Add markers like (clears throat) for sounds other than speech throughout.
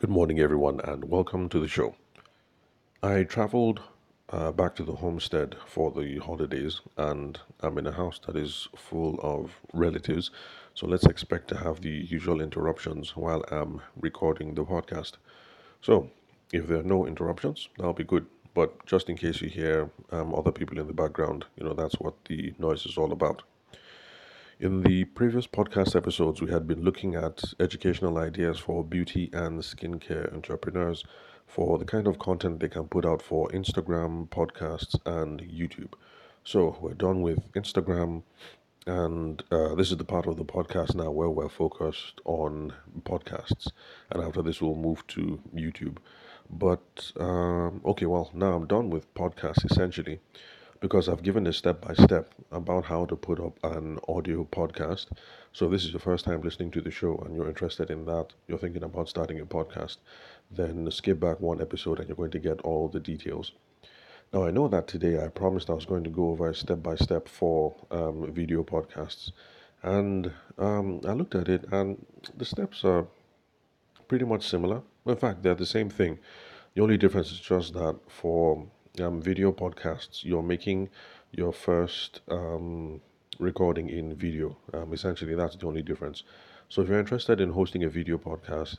Good morning, everyone, and welcome to the show. I traveled uh, back to the homestead for the holidays, and I'm in a house that is full of relatives. So let's expect to have the usual interruptions while I'm recording the podcast. So if there are no interruptions, that'll be good. But just in case you hear um, other people in the background, you know, that's what the noise is all about. In the previous podcast episodes, we had been looking at educational ideas for beauty and skincare entrepreneurs for the kind of content they can put out for Instagram, podcasts, and YouTube. So we're done with Instagram, and uh, this is the part of the podcast now where we're focused on podcasts. And after this, we'll move to YouTube. But um, okay, well, now I'm done with podcasts essentially because I've given a step by step about how to put up an audio podcast. So, this is your first time listening to the show and you're interested in that, you're thinking about starting a podcast, then skip back one episode and you're going to get all the details. Now, I know that today I promised I was going to go over a step by step for um, video podcasts. And um, I looked at it, and the steps are pretty much similar. In fact, they're the same thing. The only difference is just that for um, video podcasts, you're making your first um, recording in video. Um, essentially, that's the only difference. So, if you're interested in hosting a video podcast,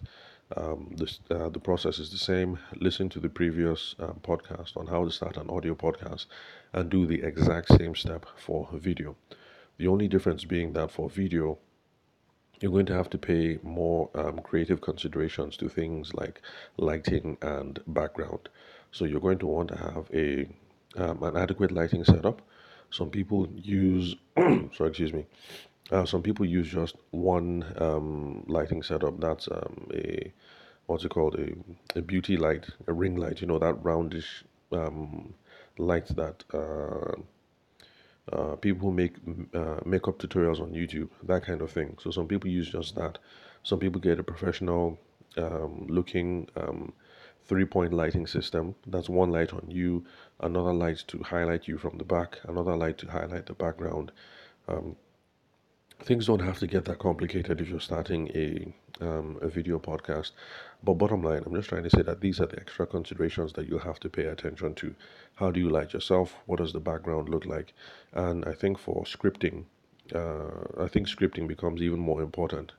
um, this, uh, the process is the same. Listen to the previous uh, podcast on how to start an audio podcast and do the exact same step for video. The only difference being that for video, you're going to have to pay more um, creative considerations to things like lighting and background. So you're going to want to have a um, an adequate lighting setup. Some people use, (clears throat) sorry, excuse me. Uh, some people use just one um, lighting setup. That's um, a what's it called a, a beauty light, a ring light. You know that roundish um, light that uh, uh, people make uh, makeup tutorials on YouTube, that kind of thing. So some people use just that. Some people get a professional um, looking um, three point lighting system. That's one light on you, another light to highlight you from the back, another light to highlight the background. Um, things don't have to get that complicated if you're starting a um, a video podcast. But bottom line, I'm just trying to say that these are the extra considerations that you'll have to pay attention to. How do you light yourself? What does the background look like? And I think for scripting, uh, I think scripting becomes even more important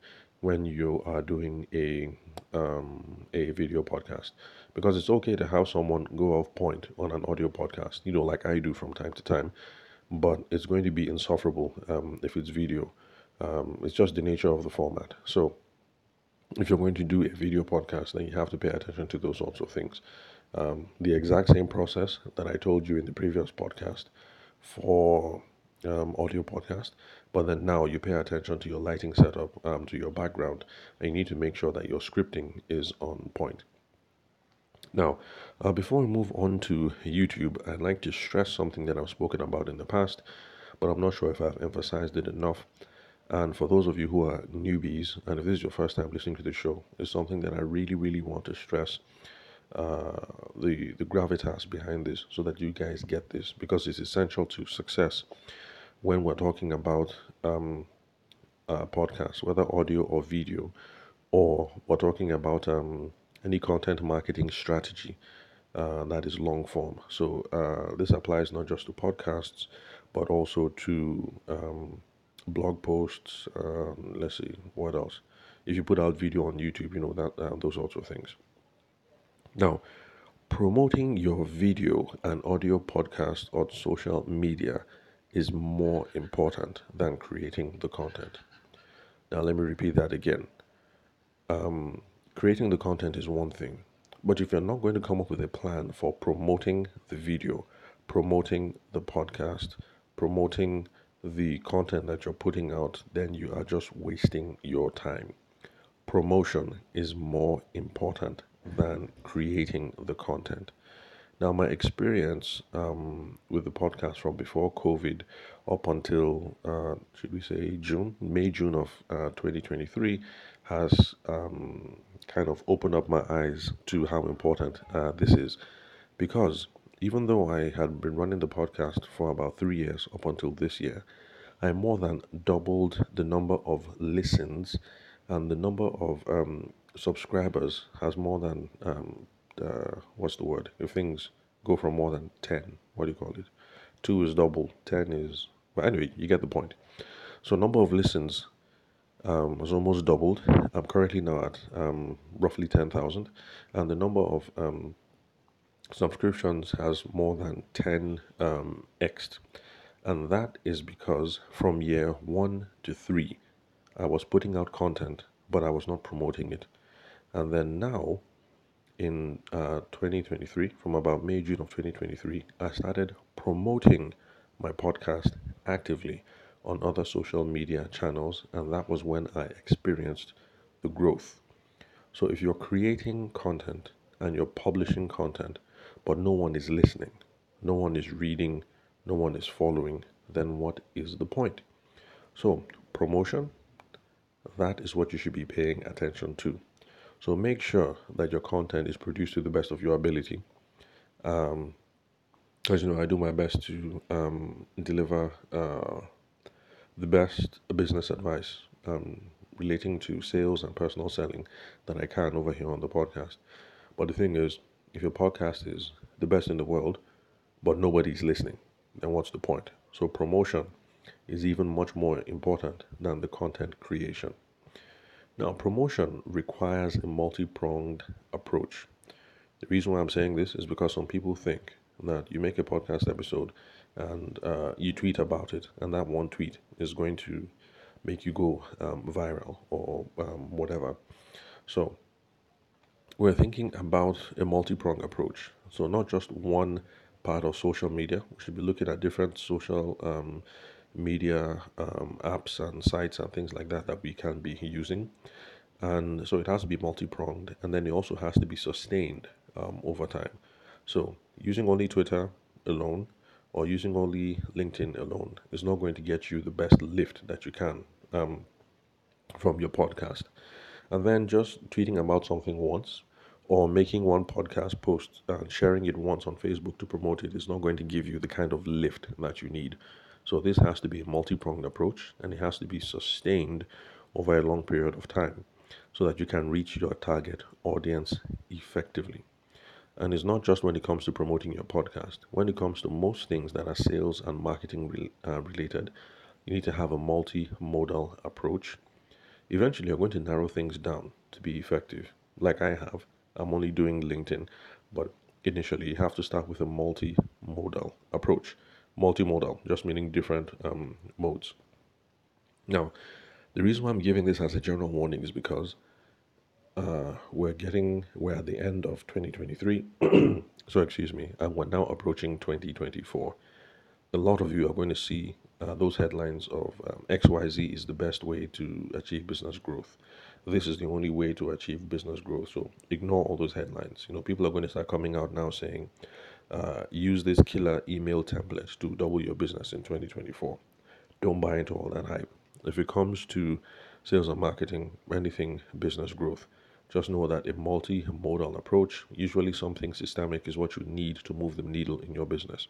when you are doing a um, a video podcast because it's okay to have someone go off point on an audio podcast, you know, like I do from time to time, but it's going to be insufferable um, if it's video. Um, it's just the nature of the format. So, if you're going to do a video podcast, then you have to pay attention to those sorts of things. Um, the exact same process that I told you in the previous podcast for um, audio podcast, but then now you pay attention to your lighting setup, um, to your background, and you need to make sure that your scripting is on point. Now, uh, before we move on to YouTube, I'd like to stress something that I've spoken about in the past, but I'm not sure if I've emphasized it enough. And for those of you who are newbies, and if this is your first time listening to the show, it's something that I really, really want to stress uh, the the gravitas behind this, so that you guys get this, because it's essential to success when we're talking about um, uh, podcasts, whether audio or video, or we're talking about um, any content marketing strategy uh, that is long form. So uh, this applies not just to podcasts, but also to um, blog posts. Um, let's see what else. If you put out video on YouTube, you know that uh, those sorts of things. Now, promoting your video and audio podcast on social media is more important than creating the content. Now, let me repeat that again. Um, creating the content is one thing, but if you're not going to come up with a plan for promoting the video, promoting the podcast, promoting the content that you're putting out, then you are just wasting your time. Promotion is more important than creating the content. Now, my experience um, with the podcast from before COVID up until, uh, should we say, June, May, June of uh, 2023 has um, kind of opened up my eyes to how important uh, this is. Because even though I had been running the podcast for about three years up until this year, I more than doubled the number of listens and the number of um, subscribers has more than um, uh, what's the word? If things go from more than ten, what do you call it? Two is double, 10 is. But anyway, you get the point. So number of listens um, was almost doubled. I'm currently now at um, roughly ten thousand, and the number of um, subscriptions has more than ten um, xed, and that is because from year one to three, I was putting out content, but I was not promoting it, and then now in uh, 2023, from about May, June of 2023, I started promoting my podcast actively on other social media channels, and that was when I experienced the growth. So, if you're creating content and you're publishing content, but no one is listening, no one is reading, no one is following, then what is the point? So, promotion, that is what you should be paying attention to. So make sure that your content is produced to the best of your ability. Um, as you know, I do my best to um, deliver uh, the best business advice um, relating to sales and personal selling that I can over here on the podcast. But the thing is, if your podcast is the best in the world, but nobody's listening, then what's the point? So promotion is even much more important than the content creation. Now, promotion requires a multi pronged approach. The reason why I'm saying this is because some people think that you make a podcast episode and uh, you tweet about it, and that one tweet is going to make you go um, viral or um, whatever. So, we're thinking about a multi pronged approach. So, not just one part of social media, we should be looking at different social um, media um, apps and sites and things like that that we can be using. And so it has to be multi pronged and then it also has to be sustained um, over time. So using only Twitter alone or using only LinkedIn alone is not going to get you the best lift that you can um, from your podcast. And then just tweeting about something once or making one podcast post and sharing it once on Facebook to promote it is not going to give you the kind of lift that you need. So this has to be a multi-pronged approach and it has to be sustained over a long period of time so that you can reach your target audience effectively. And it's not just when it comes to promoting your podcast. When it comes to most things that are sales and marketing re- uh, related, you need to have a multi-modal approach. Eventually, you're going to narrow things down to be effective. Like I have, I'm only doing LinkedIn, but initially you have to start with a multi-modal approach multimodal, just meaning different um, modes. Now, the reason why I'm giving this as a general warning is because uh, we're getting, we're at the end of 2023. (clears throat) so, excuse me, and we're now approaching 2024. A lot of you are going to see uh, those headlines of um, XYZ is the best way to achieve business growth. This is the only way to achieve business growth. So, ignore all those headlines. You know, people are going to start coming out now saying, uh, use this killer email template to double your business in 2024. Don't buy into all that hype. If it comes to sales and marketing, anything business growth, just know that a multi-modal approach, usually something systemic, is what you need to move the needle in your business.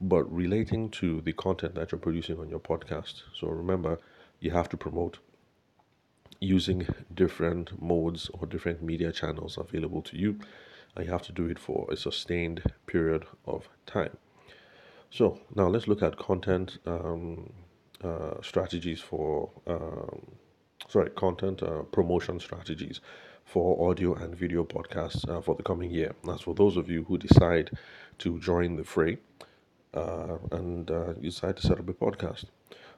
But relating to the content that you're producing on your podcast, so remember, you have to promote using different modes or different media channels available to you and you have to do it for a sustained period of time. So now let's look at content um, uh, strategies for, um, sorry, content uh, promotion strategies for audio and video podcasts uh, for the coming year. That's for those of you who decide to join the fray uh, and uh, decide to set up a podcast.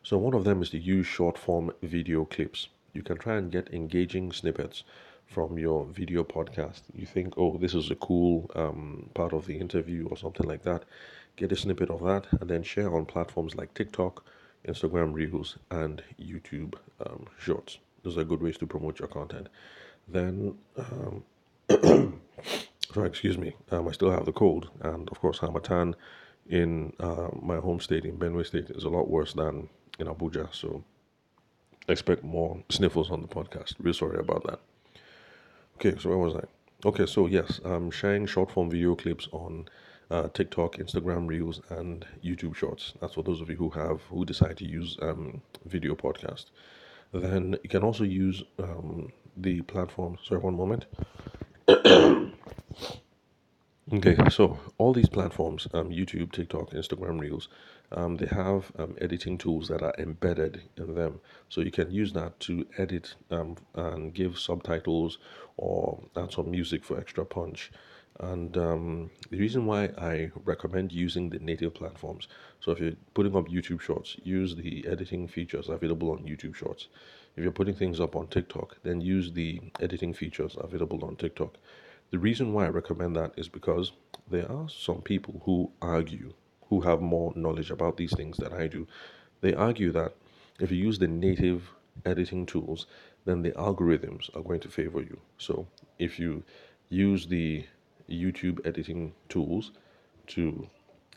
So one of them is to use short form video clips. You can try and get engaging snippets from your video podcast. You think, oh, this is a cool um, part of the interview or something like that. Get a snippet of that and then share on platforms like TikTok, Instagram Reels, and YouTube um, Shorts. Those are good ways to promote your content. Then, um, (clears throat) sorry, excuse me, um, I still have the cold, and of course, Harmattan in uh, my home state in Benue State is a lot worse than in Abuja. So, expect more sniffles on the podcast. Real sorry about that. Okay, so where was I? Okay, so yes, I'm sharing short form video clips on uh, TikTok, Instagram Reels, and YouTube Shorts. That's for those of you who have who decide to use um, video podcast. Then you can also use um, the platform. Sorry, one moment. (clears throat) Okay, so all these platforms, um, YouTube, TikTok, Instagram Reels, um, they have um, editing tools that are embedded in them. So you can use that to edit um, and give subtitles or add some music for extra punch. And um, the reason why I recommend using the native platforms, so if you're putting up YouTube Shorts, use the editing features available on YouTube Shorts. If you're putting things up on TikTok, then use the editing features available on TikTok. The reason why I recommend that is because there are some people who argue, who have more knowledge about these things than I do. They argue that if you use the native editing tools, then the algorithms are going to favor you. So if you use the YouTube editing tools to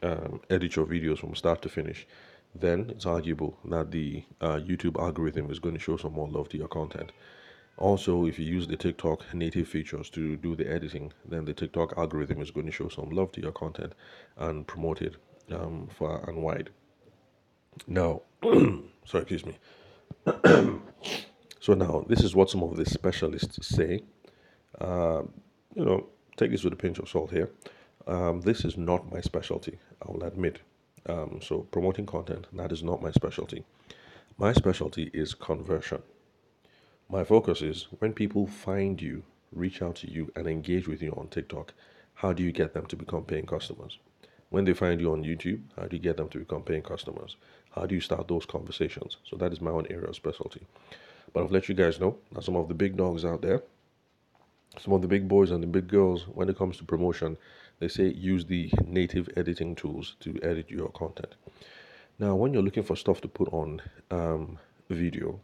um, edit your videos from start to finish, then it's arguable that the uh, YouTube algorithm is going to show some more love to your content. Also, if you use the TikTok native features to do the editing, then the TikTok algorithm is going to show some love to your content and promote it um, far and wide. Now, (clears throat) sorry, excuse me. (clears throat) so now, this is what some of the specialists say. Uh, you know, take this with a pinch of salt here. Um, this is not my specialty, I will admit. Um, so, promoting content, that is not my specialty. My specialty is conversion. My focus is when people find you, reach out to you, and engage with you on TikTok, how do you get them to become paying customers? When they find you on YouTube, how do you get them to become paying customers? How do you start those conversations? So that is my own area of specialty. But I've let you guys know that some of the big dogs out there, some of the big boys and the big girls, when it comes to promotion, they say use the native editing tools to edit your content. Now, when you're looking for stuff to put on um, video,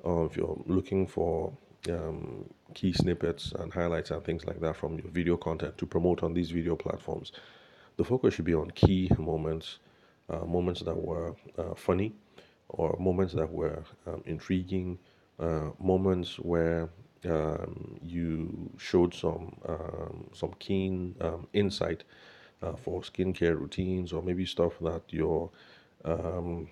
or if you're looking for um, key snippets and highlights and things like that from your video content to promote on these video platforms, the focus should be on key moments, uh, moments that were uh, funny, or moments that were um, intriguing, uh, moments where um, you showed some um, some keen um, insight uh, for skincare routines, or maybe stuff that your um,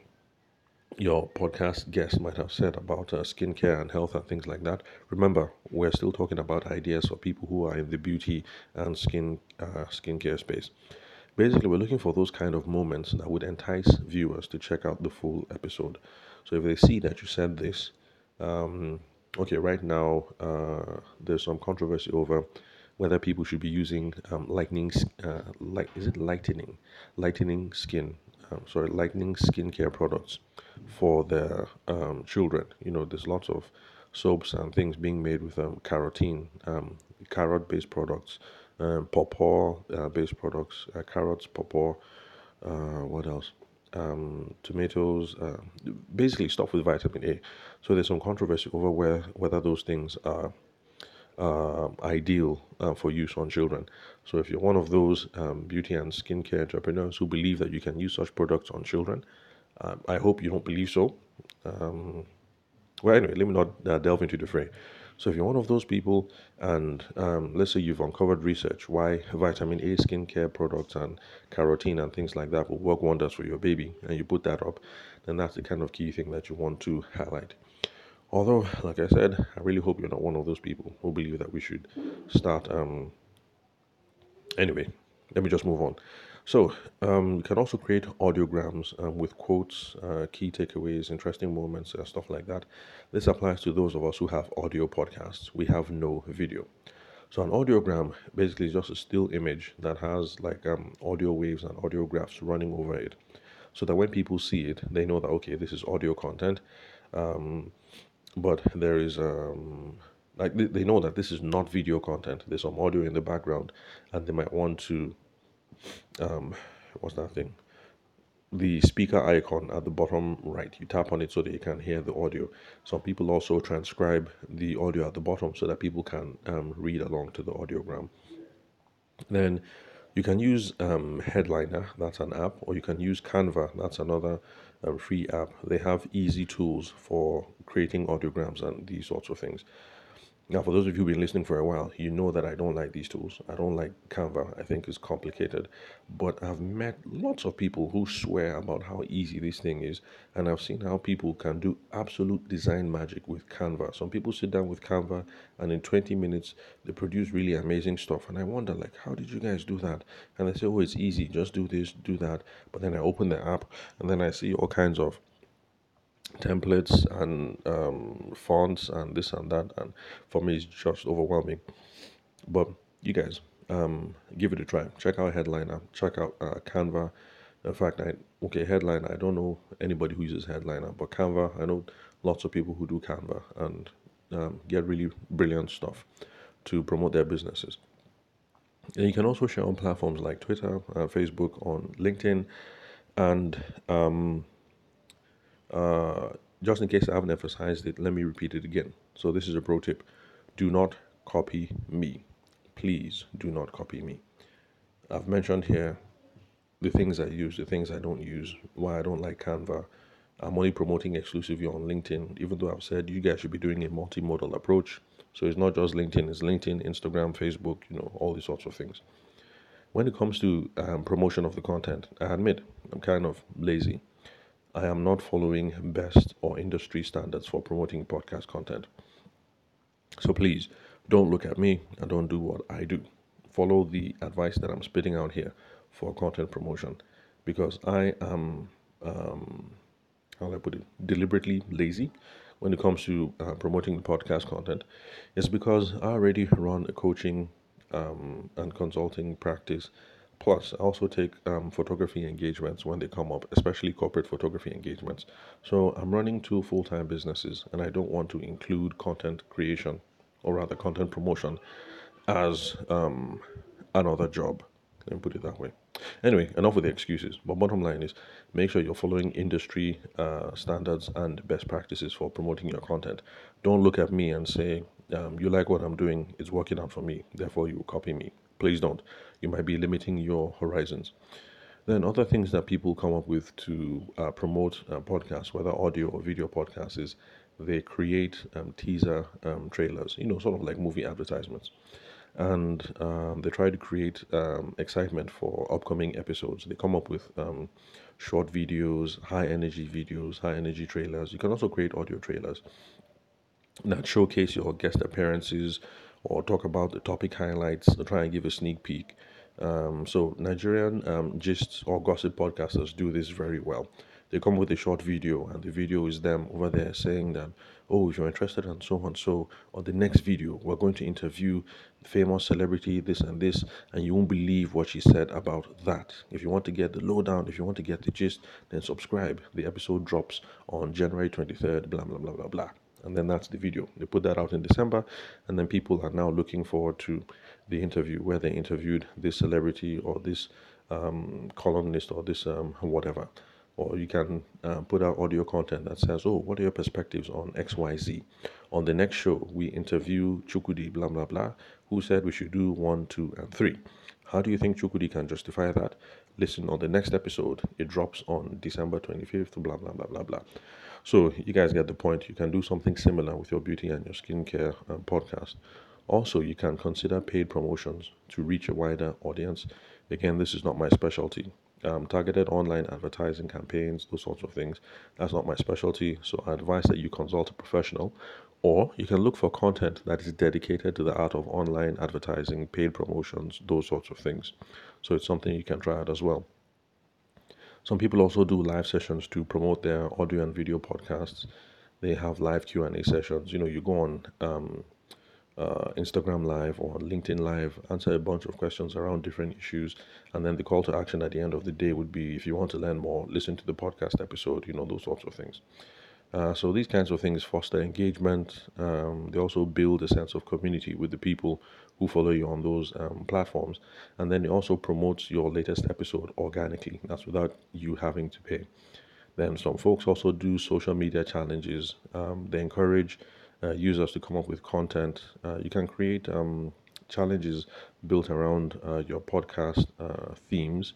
your podcast guest might have said about uh, skincare and health and things like that. Remember, we're still talking about ideas for people who are in the beauty and skin uh, skincare space. Basically, we're looking for those kind of moments that would entice viewers to check out the full episode. So if they see that you said this, um, okay, right now uh, there's some controversy over whether people should be using um, lightning, uh, light, is it lightening, lightening skin, um, sorry, lightening skincare products for their um, children. You know, there's lots of soaps and things being made with um, carotene, um, carrot-based products, um, pawpaw-based uh, products, uh, carrots, pawpaw. Uh, what else? Um, tomatoes, uh, basically stuff with vitamin A. So there's some controversy over where whether those things are uh, ideal uh, for use on children. So if you're one of those um, beauty and skincare entrepreneurs who believe that you can use such products on children, um, I hope you don't believe so. Um, well, anyway, let me not uh, delve into the fray. So, if you're one of those people, and um, let's say you've uncovered research why vitamin A skincare products and carotene and things like that will work wonders for your baby, and you put that up, then that's the kind of key thing that you want to highlight. Although, like I said, I really hope you're not one of those people who believe that we should start. Um, anyway, let me just move on. So um, you can also create audiograms um, with quotes, uh, key takeaways, interesting moments, uh, stuff like that. This applies to those of us who have audio podcasts. We have no video. So an audiogram basically is just a still image that has like um, audio waves and audio graphs running over it. So that when people see it, they know that, okay, this is audio content. Um, but there is um, like they know that this is not video content. There's some audio in the background, and they might want to um, what's that thing? The speaker icon at the bottom right. You tap on it so that you can hear the audio. Some people also transcribe the audio at the bottom so that people can um, read along to the audiogram. Then you can use um, Headliner, that's an app, or you can use Canva, that's another um, free app. They have easy tools for creating audiograms and these sorts of things. Now, for those of you who've been listening for a while, you know that I don't like these tools. I don't like Canva. I think it's complicated. But I've met lots of people who swear about how easy this thing is. And I've seen how people can do absolute design magic with Canva. Some people sit down with Canva and in 20 minutes they produce really amazing stuff. And I wonder, like, how did you guys do that? And they say, oh, it's easy. Just do this, do that. But then I open the app and then I see all kinds of templates and um, fonts and this and that and for me it's just overwhelming. But you guys um, give it a try. Check out headliner. Check out uh, canva. In fact i okay headliner i don't know anybody who uses headliner but canva i know lots of people who do canva and um, get really brilliant stuff to promote their businesses. And you can also share on platforms like twitter uh, facebook on linkedin and um, uh, just in case I haven't emphasized it, let me repeat it again. So, this is a pro tip do not copy me. Please do not copy me. I've mentioned here the things I use, the things I don't use, why I don't like Canva. I'm only promoting exclusively on LinkedIn, even though I've said you guys should be doing a multimodal approach. So it's not just LinkedIn, it's LinkedIn, Instagram, Facebook, you know, all these sorts of things. When it comes to um, promotion of the content, I admit I'm kind of lazy. I am not following best or industry standards for promoting podcast content. So please don't look at me and don't do what I do. Follow the advice that I'm spitting out here for content promotion because I am, um, how do I put it, deliberately lazy when it comes to uh, promoting the podcast content. It's because I already run a coaching um, and consulting practice Plus, I also take um, photography engagements when they come up, especially corporate photography engagements. So I'm running two full time businesses, and I don't want to include content creation, or rather, content promotion, as um, another job. Let me put it that way. Anyway, enough with the excuses. But bottom line is, make sure you're following industry uh, standards and best practices for promoting your content. Don't look at me and say, um, "You like what I'm doing? It's working out for me. Therefore, you copy me." Please don't. You might be limiting your horizons. Then other things that people come up with to uh, promote uh, podcasts, whether audio or video podcasts, is they create um, teaser um, trailers, you know, sort of like movie advertisements. And um, they try to create um, excitement for upcoming episodes. They come up with um, short videos, high energy videos, high energy trailers. You can also create audio trailers that showcase your guest appearances or talk about the topic highlights try and give a sneak peek. Um, so Nigerian um, gist or gossip podcasters do this very well. They come with a short video, and the video is them over there saying that, oh, if you're interested and so on. So on the next video, we're going to interview famous celebrity, this and this, and you won't believe what she said about that. If you want to get the lowdown, if you want to get the gist, then subscribe. The episode drops on January 23rd, blah blah blah blah blah and then that's the video. They put that out in December, and then people are now looking forward to the interview where they interviewed this celebrity or this um, columnist or this um, whatever. Or you can uh, put out audio content that says, "Oh, what are your perspectives on X, Y, Z?" On the next show, we interview Chukudi, blah blah blah, who said we should do one, two, and three. How do you think Chukudi can justify that? Listen on the next episode. It drops on December 25th, blah, blah, blah, blah, blah. So you guys get the point. You can do something similar with your beauty and your skincare um, podcast. Also, you can consider paid promotions to reach a wider audience. Again, this is not my specialty. Um, targeted online advertising campaigns, those sorts of things. That's not my specialty. So I advise that you consult a professional or you can look for content that is dedicated to the art of online advertising, paid promotions, those sorts of things. So it's something you can try out as well. Some people also do live sessions to promote their audio and video podcasts. They have live Q and A sessions. You know, you go on um, uh, Instagram Live or LinkedIn Live, answer a bunch of questions around different issues, and then the call to action at the end of the day would be if you want to learn more, listen to the podcast episode. You know, those sorts of things. Uh, so these kinds of things foster engagement. Um, they also build a sense of community with the people who follow you on those um, platforms, and then it also promotes your latest episode organically. That's without you having to pay. Then some folks also do social media challenges. Um, they encourage uh, users to come up with content. Uh, you can create um, challenges built around uh, your podcast uh, themes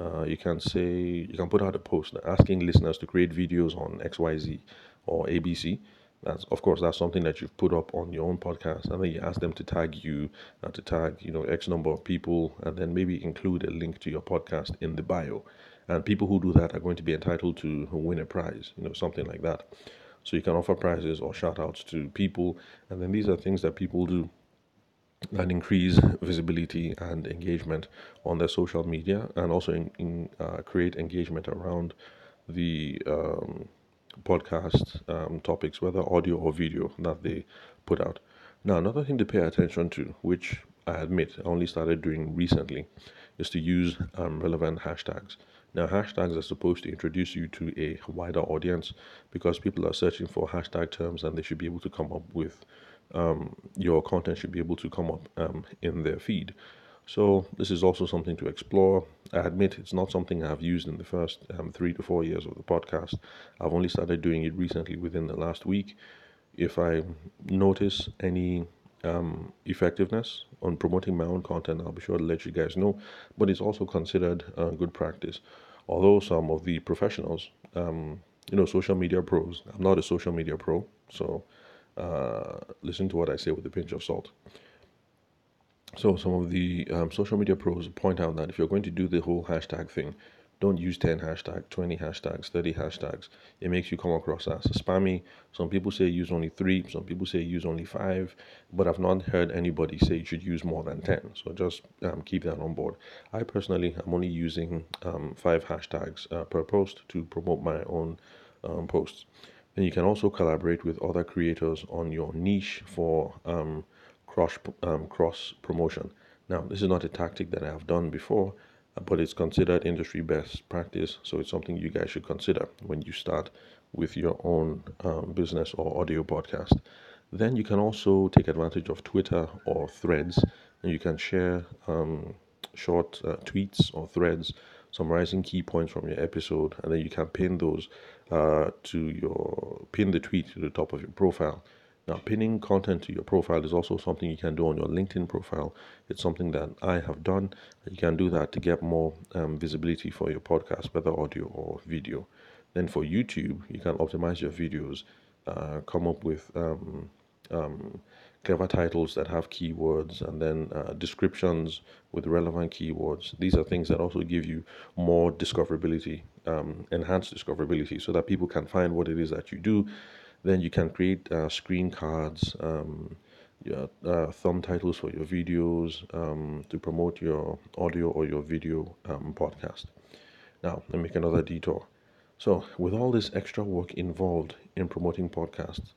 uh, you can say you can put out a post asking listeners to create videos on xyz or abc That's of course that's something that you've put up on your own podcast, and then you ask them to tag you, uh, to tag you know X number of people, and then maybe include a link to your podcast in the bio. And people who do that are going to be entitled to win a prize, you know, something like that. So you can offer prizes or shout outs to people, and then these are things that people do that increase visibility and engagement on their social media, and also in, in uh, create engagement around the um, podcast um, topics, whether audio or video, that they put out. Now, another thing to pay attention to, which I admit I only started doing recently, is to use um, relevant hashtags. Now, hashtags are supposed to introduce you to a wider audience because people are searching for hashtag terms and they should be able to come up with um, your content, should be able to come up um, in their feed. So this is also something to explore. I admit it's not something I've used in the first um, three to four years of the podcast. I've only started doing it recently within the last week. If I notice any um, effectiveness on promoting my own content, I'll be sure to let you guys know. But it's also considered uh, good practice. Although some of the professionals, um, you know, social media pros, I'm not a social media pro, so uh, listen to what I say with a pinch of salt. So some of the um, social media pros point out that if you're going to do the whole hashtag thing, don't use 10 hashtags, 20 hashtags, 30 hashtags. It makes you come across as spammy. Some people say use only three, some people say use only five, but I've not heard anybody say you should use more than 10. So just um, keep that on board. I personally am only using um, five hashtags uh, per post to promote my own um, posts. Then you can also collaborate with other creators on your niche for um, cross um, cross promotion. Now, this is not a tactic that I have done before, but it's considered industry best practice. So it's something you guys should consider when you start with your own um, business or audio podcast. Then you can also take advantage of Twitter or Threads, and you can share um, short uh, tweets or threads summarizing key points from your episode, and then you can pin those uh, to your pin the tweet to the top of your profile now, pinning content to your profile is also something you can do on your LinkedIn profile. It's something that I have done. You can do that to get more um, visibility for your podcast, whether audio or video. Then for YouTube, you can optimize your videos, uh, come up with um, um, clever titles that have keywords and then uh, descriptions with relevant keywords. These are things that also give you more discoverability, um, enhanced discoverability, so that people can find what it is that you do then you can create uh, screen cards, um, your, uh, thumb titles for your videos um, to promote your audio or your video um, podcast. Now, let me make another detour. So, with all this extra work involved in promoting podcasts,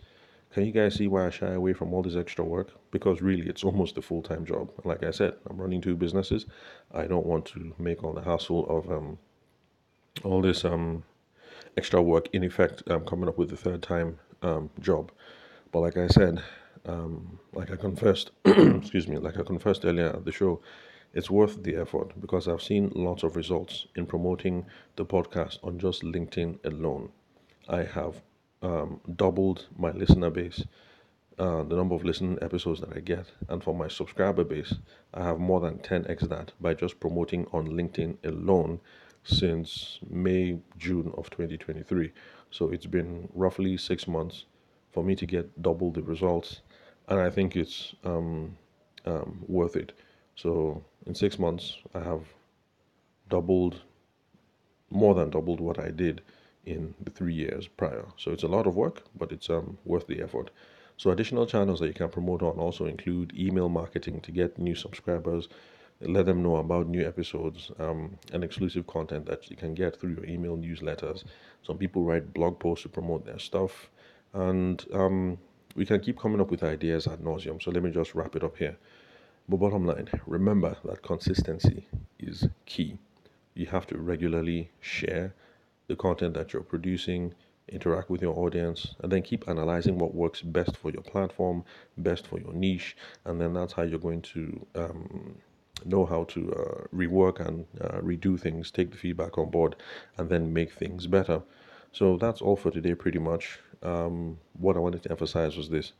can you guys see why I shy away from all this extra work? Because really, it's almost a full time job. Like I said, I'm running two businesses. I don't want to make all the hassle of um, all this um, extra work, in effect, I'm coming up with the third time um, job. But like I said, um, like I confessed, (clears throat) excuse me, like I confessed earlier at the show, it's worth the effort because I've seen lots of results in promoting the podcast on just LinkedIn alone. I have um, doubled my listener base, uh, the number of listening episodes that I get, and for my subscriber base, I have more than 10x that by just promoting on LinkedIn alone since May, June of 2023. So it's been roughly six months for me to get double the results, and I think it's um, um, worth it. So in six months, I have doubled, more than doubled what I did in the three years prior. So it's a lot of work, but it's um, worth the effort. So additional channels that you can promote on also include email marketing to get new subscribers, let them know about new episodes um, and exclusive content that you can get through your email newsletters. Some people write blog posts to promote their stuff, and um, we can keep coming up with ideas ad nauseum. So let me just wrap it up here. But bottom line, remember that consistency is key. You have to regularly share the content that you're producing, interact with your audience, and then keep analyzing what works best for your platform, best for your niche, and then that's how you're going to um, know how to uh, rework and uh, redo things, take the feedback on board, and then make things better. So that's all for today, pretty much. Um, what I wanted to emphasize was this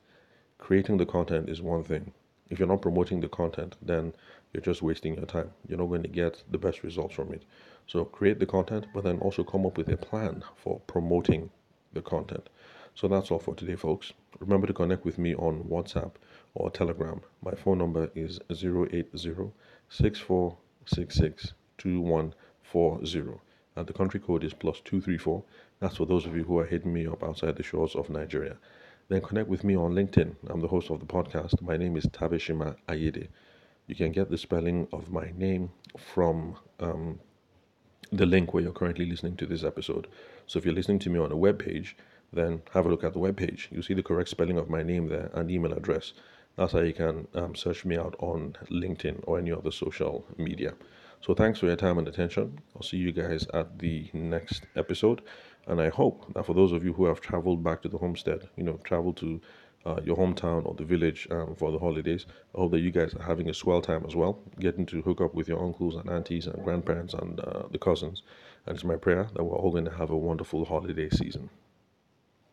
creating the content is one thing. If you're not promoting the content, then you're just wasting your time. You're not going to get the best results from it. So create the content, but then also come up with a plan for promoting the content. So that's all for today, folks. Remember to connect with me on WhatsApp or Telegram. My phone number is 080 6466 2140. And the country code is plus 234. That's for those of you who are hitting me up outside the shores of Nigeria. Then connect with me on LinkedIn. I'm the host of the podcast. My name is Tabeshima Ayede. You can get the spelling of my name from um, the link where you're currently listening to this episode. So if you're listening to me on a web page, then have a look at the web page. You'll see the correct spelling of my name there and email address. That's how you can um, search me out on LinkedIn or any other social media. So thanks for your time and attention. I'll see you guys at the next episode. And I hope that for those of you who have traveled back to the homestead, you know, traveled to uh, your hometown or the village um, for the holidays. I hope that you guys are having a swell time as well, getting to hook up with your uncles and aunties and grandparents and uh, the cousins. And it's my prayer that we're all going to have a wonderful holiday season.